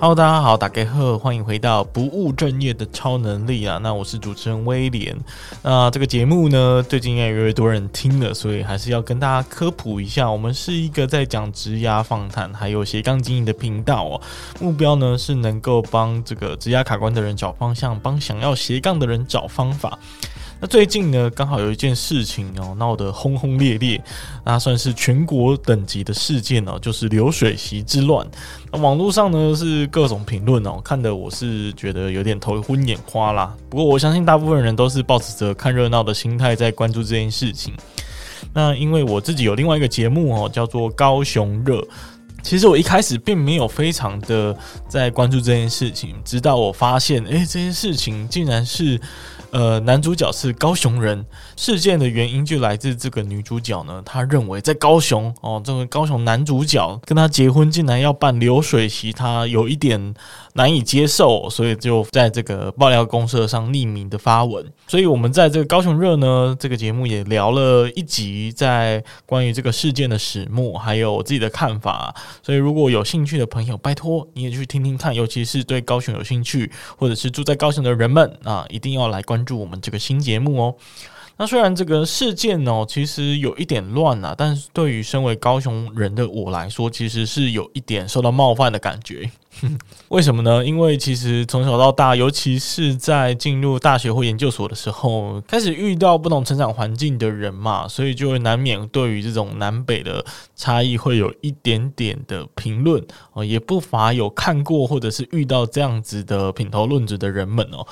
Hello，大家好，大家好，欢迎回到不务正业的超能力啊！那我是主持人威廉。那这个节目呢，最近越来越多人听了，所以还是要跟大家科普一下，我们是一个在讲职涯访谈还有斜杠经营的频道哦。目标呢是能够帮这个职涯卡关的人找方向，帮想要斜杠的人找方法。那最近呢，刚好有一件事情哦，闹得轰轰烈烈，那算是全国等级的事件哦，就是流水席之乱。那网络上呢是各种评论哦，看得我是觉得有点头昏眼花啦。不过我相信大部分人都是抱持着看热闹的心态在关注这件事情。那因为我自己有另外一个节目哦，叫做高雄热。其实我一开始并没有非常的在关注这件事情，直到我发现，诶，这件事情竟然是。呃，男主角是高雄人，事件的原因就来自这个女主角呢，她认为在高雄哦，这个高雄男主角跟她结婚竟然要办流水席，她有一点难以接受，所以就在这个爆料公社上匿名的发文。所以我们在这个高雄热呢，这个节目也聊了一集，在关于这个事件的始末，还有我自己的看法。所以如果有兴趣的朋友，拜托你也去听听看，尤其是对高雄有兴趣，或者是住在高雄的人们啊，一定要来关关注我们这个新节目哦。那虽然这个事件哦，其实有一点乱啊，但是对于身为高雄人的我来说，其实是有一点受到冒犯的感觉。为什么呢？因为其实从小到大，尤其是在进入大学或研究所的时候，开始遇到不同成长环境的人嘛，所以就会难免对于这种南北的差异会有一点点的评论哦，也不乏有看过或者是遇到这样子的品头论足的人们哦。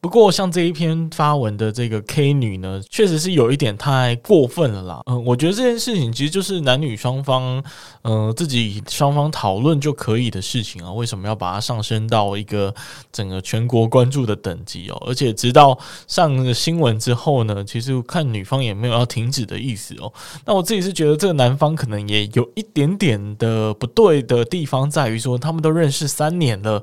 不过，像这一篇发文的这个 K 女呢，确实是有一点太过分了啦。嗯，我觉得这件事情其实就是男女双方，嗯，自己双方讨论就可以的事情啊。为什么要把它上升到一个整个全国关注的等级哦？而且直到上了新闻之后呢，其实看女方也没有要停止的意思哦。那我自己是觉得这个男方可能也有一点点的不对的地方，在于说他们都认识三年了。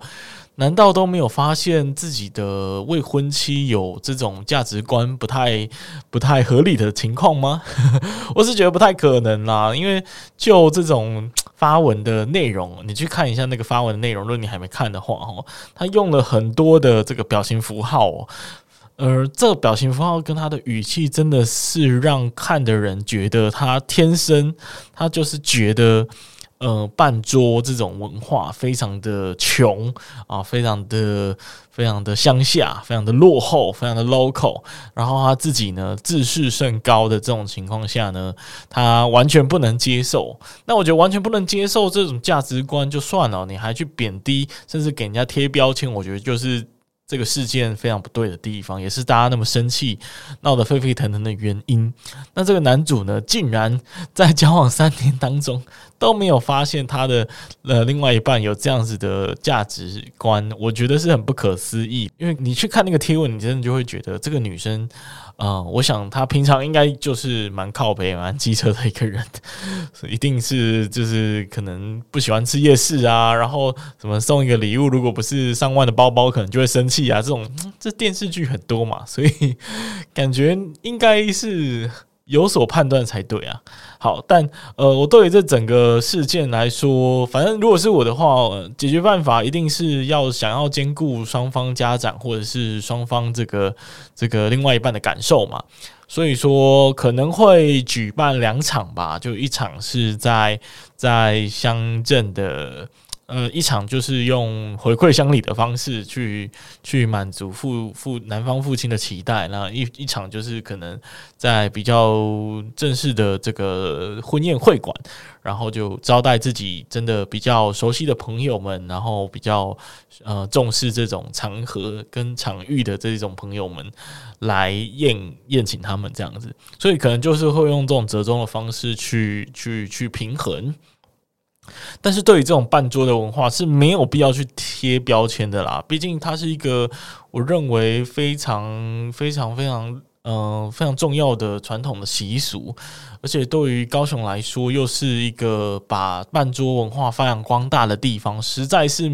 难道都没有发现自己的未婚妻有这种价值观不太不太合理的情况吗？我是觉得不太可能啦，因为就这种发文的内容，你去看一下那个发文的内容，如果你还没看的话，哦，他用了很多的这个表情符号哦，而这个表情符号跟他的语气，真的是让看的人觉得他天生他就是觉得。呃，半桌这种文化非常的穷啊，非常的非常的乡下，非常的落后，非常的 local。然后他自己呢，自视甚高的这种情况下呢，他完全不能接受。那我觉得完全不能接受这种价值观就算了，你还去贬低，甚至给人家贴标签，我觉得就是。这个事件非常不对的地方，也是大家那么生气、闹得沸沸腾腾的原因。那这个男主呢，竟然在交往三年当中都没有发现他的呃另外一半有这样子的价值观，我觉得是很不可思议。因为你去看那个贴文，你真的就会觉得这个女生。啊、我想他平常应该就是蛮靠北、蛮机车的一个人，所以一定是就是可能不喜欢吃夜市啊，然后什么送一个礼物，如果不是上万的包包，可能就会生气啊。这种这电视剧很多嘛，所以感觉应该是。有所判断才对啊。好，但呃，我对于这整个事件来说，反正如果是我的话，解决办法一定是要想要兼顾双方家长或者是双方这个这个另外一半的感受嘛。所以说可能会举办两场吧，就一场是在在乡镇的。呃，一场就是用回馈乡里的方式去去满足父父男方父亲的期待，那一一场就是可能在比较正式的这个婚宴会馆，然后就招待自己真的比较熟悉的朋友们，然后比较呃重视这种场合跟场域的这种朋友们来宴宴请他们这样子，所以可能就是会用这种折中的方式去去去平衡。但是对于这种半桌的文化是没有必要去贴标签的啦，毕竟它是一个我认为非常非常非常嗯、非常重要的传统的习俗。而且对于高雄来说，又是一个把办桌文化发扬光大的地方，实在是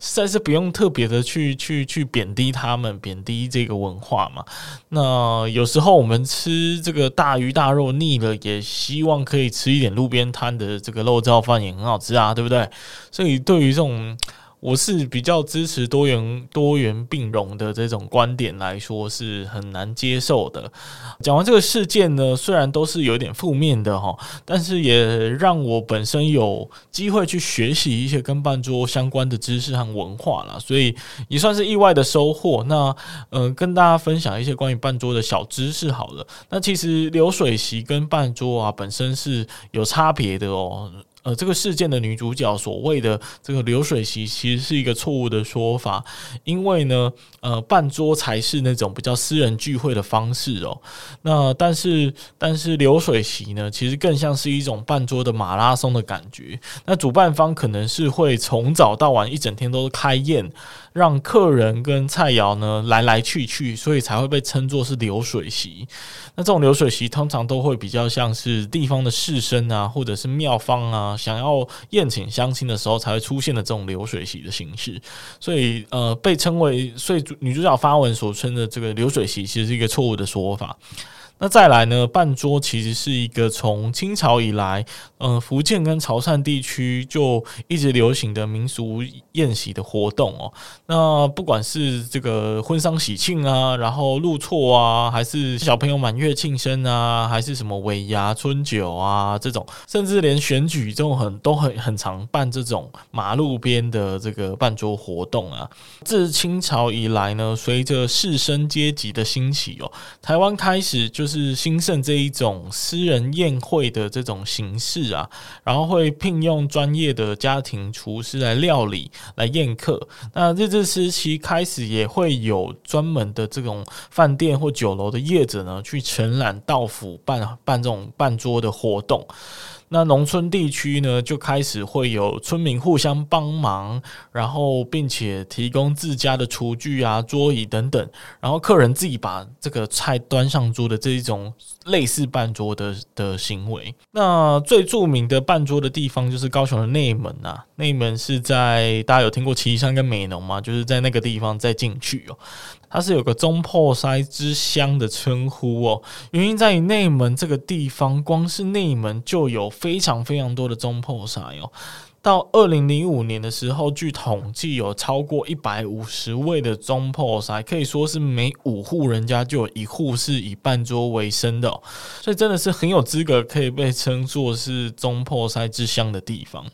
实在是不用特别的去去去贬低他们，贬低这个文化嘛。那有时候我们吃这个大鱼大肉腻了，也希望可以吃一点路边摊的这个肉燥饭，也很好吃啊，对不对？所以对于这种。我是比较支持多元多元并容的这种观点来说，是很难接受的。讲完这个事件呢，虽然都是有点负面的哈，但是也让我本身有机会去学习一些跟办桌相关的知识和文化啦，所以也算是意外的收获。那呃，跟大家分享一些关于办桌的小知识好了。那其实流水席跟办桌啊本身是有差别的哦。呃，这个事件的女主角所谓的这个流水席，其实是一个错误的说法，因为呢，呃，半桌才是那种比较私人聚会的方式哦。那但是但是流水席呢，其实更像是一种半桌的马拉松的感觉。那主办方可能是会从早到晚一整天都开宴，让客人跟菜肴呢来来去去，所以才会被称作是流水席。那这种流水席通常都会比较像是地方的士绅啊，或者是庙方啊，想要宴请相亲的时候才会出现的这种流水席的形式。所以呃，被称为所以女主角发文所称的这个流水席，其实是一个错误的说法。那再来呢？办桌其实是一个从清朝以来，嗯、福建跟潮汕地区就一直流行的民俗宴席的活动哦。那不管是这个婚丧喜庆啊，然后入错啊，还是小朋友满月庆生啊，还是什么尾牙春酒啊这种，甚至连选举这种很都很很常办这种马路边的这个办桌活动啊。自清朝以来呢，随着士绅阶级的兴起哦，台湾开始就。就是兴盛这一种私人宴会的这种形式啊，然后会聘用专业的家庭厨师来料理来宴客。那日治时期开始也会有专门的这种饭店或酒楼的业者呢，去承揽道府办办这种办桌的活动。那农村地区呢，就开始会有村民互相帮忙，然后并且提供自家的厨具啊、桌椅等等，然后客人自己把这个菜端上桌的这一种类似办桌的的行为。那最著名的办桌的地方就是高雄的内门啊，内门是在大家有听过旗山跟美浓吗？就是在那个地方再进去哦。它是有个中破塞之乡的称呼哦，原因在于内门这个地方，光是内门就有非常非常多的中破塞哦。到二零零五年的时候，据统计有超过一百五十位的中破塞，可以说是每五户人家就有一户是以办桌为生的哦，所以真的是很有资格可以被称作是中破塞之乡的地方。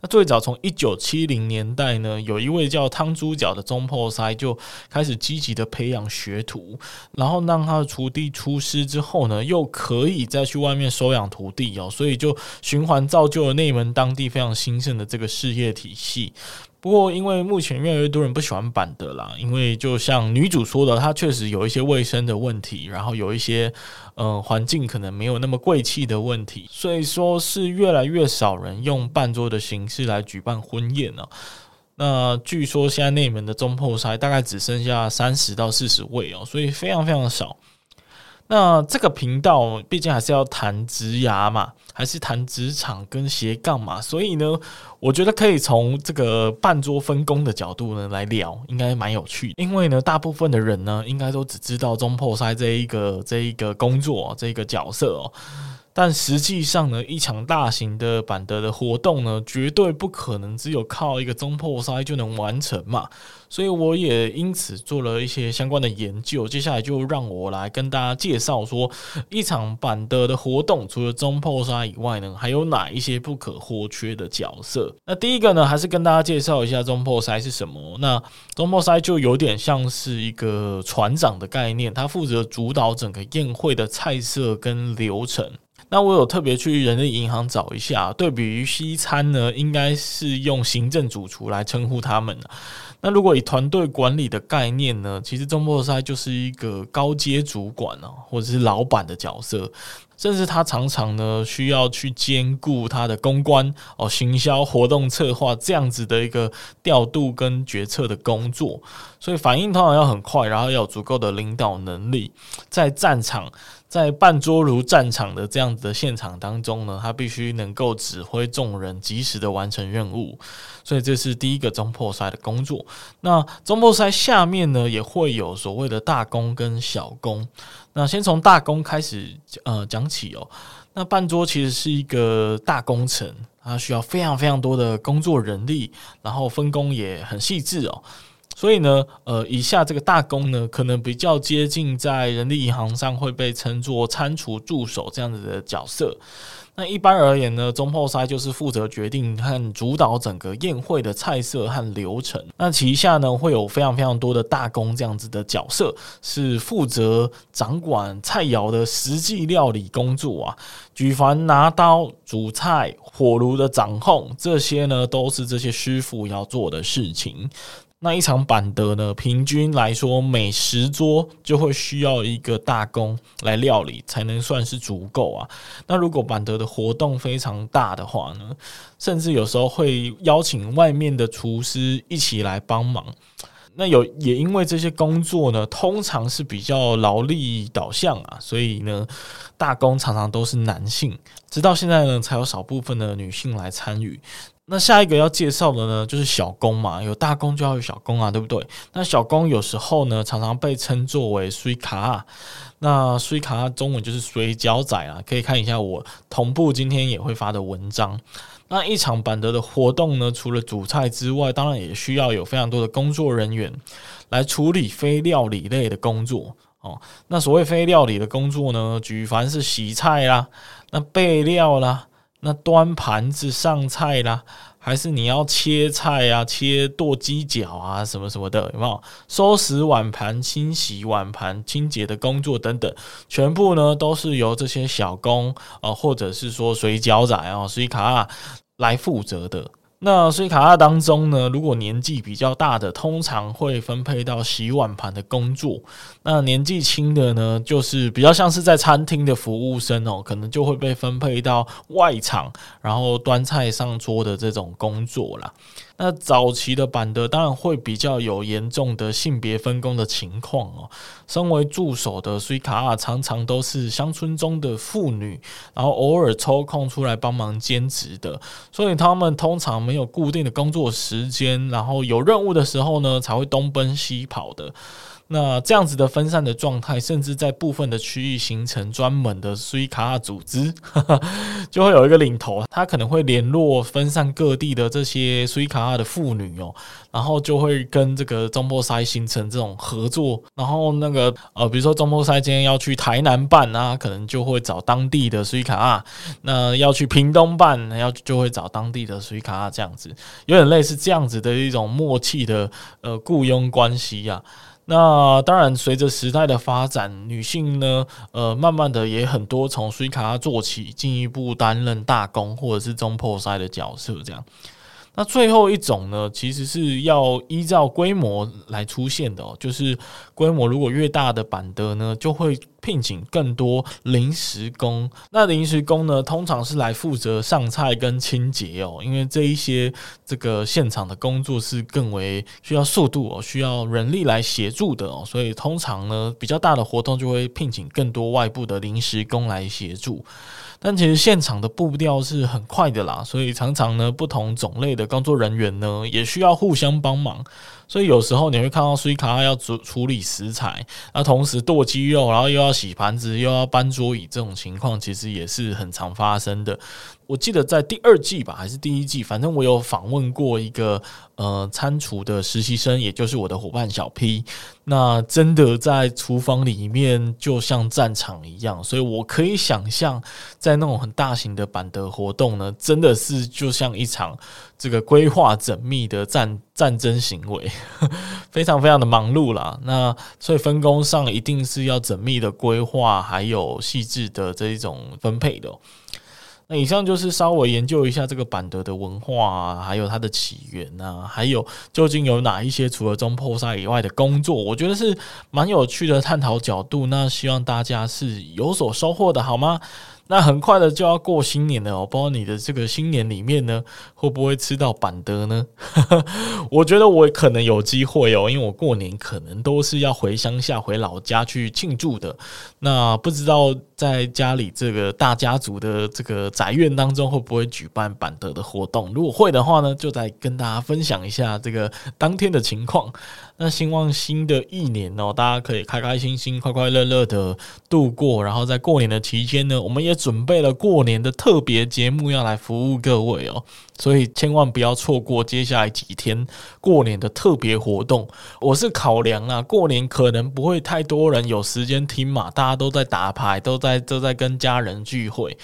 那最早从一九七零年代呢，有一位叫汤猪脚的宗破塞就开始积极的培养学徒，然后让他的徒弟出师之后呢，又可以再去外面收养徒弟哦，所以就循环造就了内门当地非常兴盛的这个事业体系。不过，因为目前越来越多人不喜欢板的啦，因为就像女主说的，她确实有一些卫生的问题，然后有一些嗯环境可能没有那么贵气的问题，所以说是越来越少人用半桌的形式来举办婚宴了。那据说现在内门的中破塞大概只剩下三十到四十位哦，所以非常非常少。那这个频道毕竟还是要谈职涯嘛，还是谈职场跟斜杠嘛，所以呢，我觉得可以从这个半桌分工的角度呢来聊，应该蛮有趣的。因为呢，大部分的人呢，应该都只知道中破塞这一个这一个工作这一个角色哦。但实际上呢，一场大型的板德的活动呢，绝对不可能只有靠一个中破塞就能完成嘛。所以我也因此做了一些相关的研究。接下来就让我来跟大家介绍说，一场板德的活动，除了中破塞以外呢，还有哪一些不可或缺的角色？那第一个呢，还是跟大家介绍一下中破塞是什么。那中破塞就有点像是一个船长的概念，他负责主导整个宴会的菜色跟流程。那我有特别去人力银行找一下，对比于西餐呢，应该是用行政主厨来称呼他们。那如果以团队管理的概念呢，其实中波塞就是一个高阶主管哦，或者是老板的角色，甚至他常常呢需要去兼顾他的公关哦、行销、活动策划这样子的一个调度跟决策的工作，所以反应通常要很快，然后要有足够的领导能力，在战场。在办桌如战场的这样子的现场当中呢，他必须能够指挥众人，及时的完成任务，所以这是第一个总铺师的工作。那总铺师下面呢，也会有所谓的大工跟小工。那先从大工开始呃讲起哦。那半桌其实是一个大工程，它需要非常非常多的工作人力，然后分工也很细致哦。所以呢，呃，以下这个大工呢，可能比较接近在人力银行上会被称作餐厨助手这样子的角色。那一般而言呢，总后塞就是负责决定和主导整个宴会的菜色和流程。那旗下呢，会有非常非常多的大工这样子的角色，是负责掌管菜肴的实际料理工作啊。举凡拿刀煮菜、火炉的掌控，这些呢，都是这些师傅要做的事情。那一场板德呢，平均来说，每十桌就会需要一个大工来料理，才能算是足够啊。那如果板德的活动非常大的话呢，甚至有时候会邀请外面的厨师一起来帮忙。那有也因为这些工作呢，通常是比较劳力导向啊，所以呢，大工常常都是男性，直到现在呢，才有少部分的女性来参与。那下一个要介绍的呢，就是小工嘛，有大工就要有小工啊，对不对？那小工有时候呢，常常被称作为水卡，那水卡中文就是水饺仔啊，可以看一下我同步今天也会发的文章。那一场板德的活动呢，除了主菜之外，当然也需要有非常多的工作人员来处理非料理类的工作哦。那所谓非料理的工作呢，举凡是洗菜啦，那备料啦。那端盘子上菜啦，还是你要切菜啊、切剁鸡脚啊什么什么的，有没有？收拾碗盘、清洗碗盘、清洁的工作等等，全部呢都是由这些小工啊、呃，或者是说水饺仔啊、水卡来负责的。那所以卡二当中呢，如果年纪比较大的，通常会分配到洗碗盘的工作；那年纪轻的呢，就是比较像是在餐厅的服务生哦，可能就会被分配到外场，然后端菜上桌的这种工作啦。那早期的版的当然会比较有严重的性别分工的情况哦。身为助手的水卡啊，常常都是乡村中的妇女，然后偶尔抽空出来帮忙兼职的，所以他们通常没有固定的工作时间，然后有任务的时候呢，才会东奔西跑的。那这样子的分散的状态，甚至在部分的区域形成专门的水卡组织，就会有一个领头，他可能会联络分散各地的这些水卡的妇女哦，然后就会跟这个中波塞形成这种合作，然后那个呃，比如说中波塞今天要去台南办啊，可能就会找当地的水卡，那要去屏东办，要就会找当地的水卡，这样子有点类似这样子的一种默契的呃雇佣关系呀。那当然，随着时代的发展，女性呢，呃，慢慢的也很多从水卡做起，进一步担任大公或者是中破塞的角色，这样。那最后一种呢，其实是要依照规模来出现的哦，就是规模如果越大的板德呢，就会聘请更多临时工。那临时工呢，通常是来负责上菜跟清洁哦，因为这一些这个现场的工作是更为需要速度哦，需要人力来协助的哦，所以通常呢，比较大的活动就会聘请更多外部的临时工来协助。但其实现场的步调是很快的啦，所以常常呢，不同种类的工作人员呢，也需要互相帮忙。所以有时候你会看到水卡要处处理食材，那同时剁鸡肉，然后又要洗盘子，又要搬桌椅，这种情况其实也是很常发生的。我记得在第二季吧，还是第一季，反正我有访问过一个呃餐厨的实习生，也就是我的伙伴小 P。那真的在厨房里面就像战场一样，所以我可以想象，在那种很大型的板德活动呢，真的是就像一场这个规划缜密的战战争行为，非常非常的忙碌啦。那所以分工上一定是要缜密的规划，还有细致的这一种分配的。那以上就是稍微研究一下这个板德的文化啊，还有它的起源啊，还有究竟有哪一些除了总铺师以外的工作，我觉得是蛮有趣的探讨角度。那希望大家是有所收获的，好吗？那很快的就要过新年了，我不知道你的这个新年里面呢，会不会吃到板德呢？我觉得我可能有机会哦，因为我过年可能都是要回乡下、回老家去庆祝的。那不知道在家里这个大家族的这个宅院当中，会不会举办板德的活动？如果会的话呢，就再跟大家分享一下这个当天的情况。那希望新的一年哦，大家可以开开心心、快快乐乐的度过。然后在过年的期间呢，我们也准备了过年的特别节目要来服务各位哦，所以千万不要错过接下来几天过年的特别活动。我是考量啊，过年可能不会太多人有时间听嘛，大家都在打牌，都在都在跟家人聚会。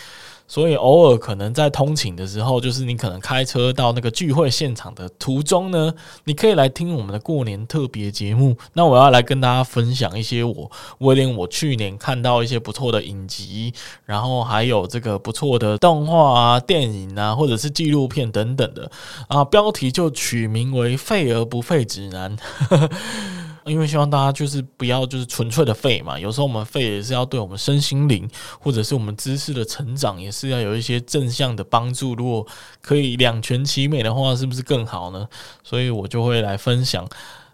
所以偶尔可能在通勤的时候，就是你可能开车到那个聚会现场的途中呢，你可以来听我们的过年特别节目。那我要来跟大家分享一些我威廉我去年看到一些不错的影集，然后还有这个不错的动画啊、电影啊，或者是纪录片等等的啊。标题就取名为“废而不废指南”。因为希望大家就是不要就是纯粹的废嘛，有时候我们废也是要对我们身心灵或者是我们知识的成长也是要有一些正向的帮助。如果可以两全其美的话，是不是更好呢？所以我就会来分享。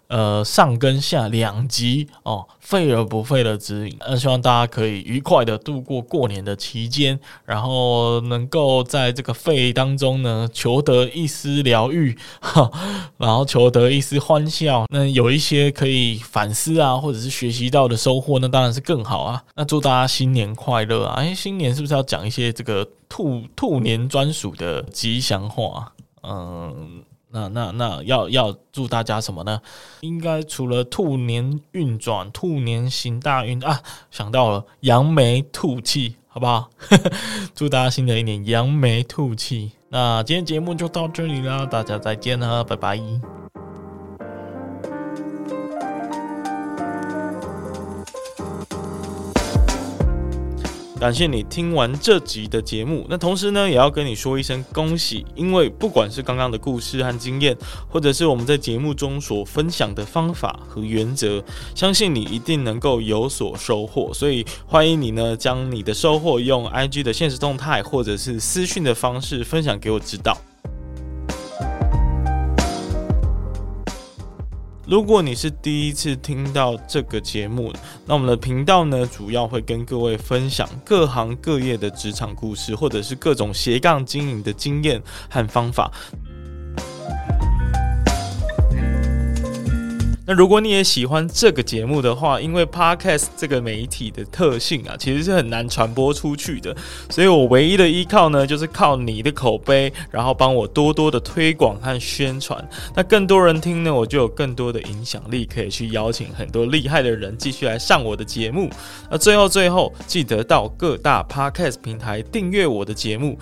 呃，上跟下两集哦，废而不废的指引。那希望大家可以愉快的度过过年的期间，然后能够在这个废当中呢，求得一丝疗愈，哈，然后求得一丝欢笑。那有一些可以反思啊，或者是学习到的收获，那当然是更好啊。那祝大家新年快乐啊！哎，新年是不是要讲一些这个兔兔年专属的吉祥话？嗯。那那那要要祝大家什么呢？应该除了兔年运转、兔年行大运啊，想到了扬眉吐气，好不好？祝大家新的一年扬眉吐气。那今天节目就到这里啦，大家再见啦，拜拜。感谢你听完这集的节目，那同时呢，也要跟你说一声恭喜，因为不管是刚刚的故事和经验，或者是我们在节目中所分享的方法和原则，相信你一定能够有所收获。所以欢迎你呢，将你的收获用 IG 的现实动态或者是私讯的方式分享给我知道。如果你是第一次听到这个节目，那我们的频道呢，主要会跟各位分享各行各业的职场故事，或者是各种斜杠经营的经验和方法。那如果你也喜欢这个节目的话，因为 Podcast 这个媒体的特性啊，其实是很难传播出去的，所以我唯一的依靠呢，就是靠你的口碑，然后帮我多多的推广和宣传。那更多人听呢，我就有更多的影响力，可以去邀请很多厉害的人继续来上我的节目。那最后最后，记得到各大 Podcast 平台订阅我的节目。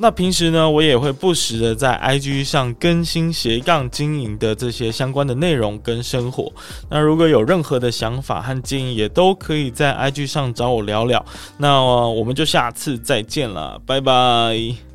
那平时呢，我也会不时的在 IG 上更新斜杠经营的这些相关的内容跟生活。那如果有任何的想法和建议，也都可以在 IG 上找我聊聊。那我们就下次再见了，拜拜。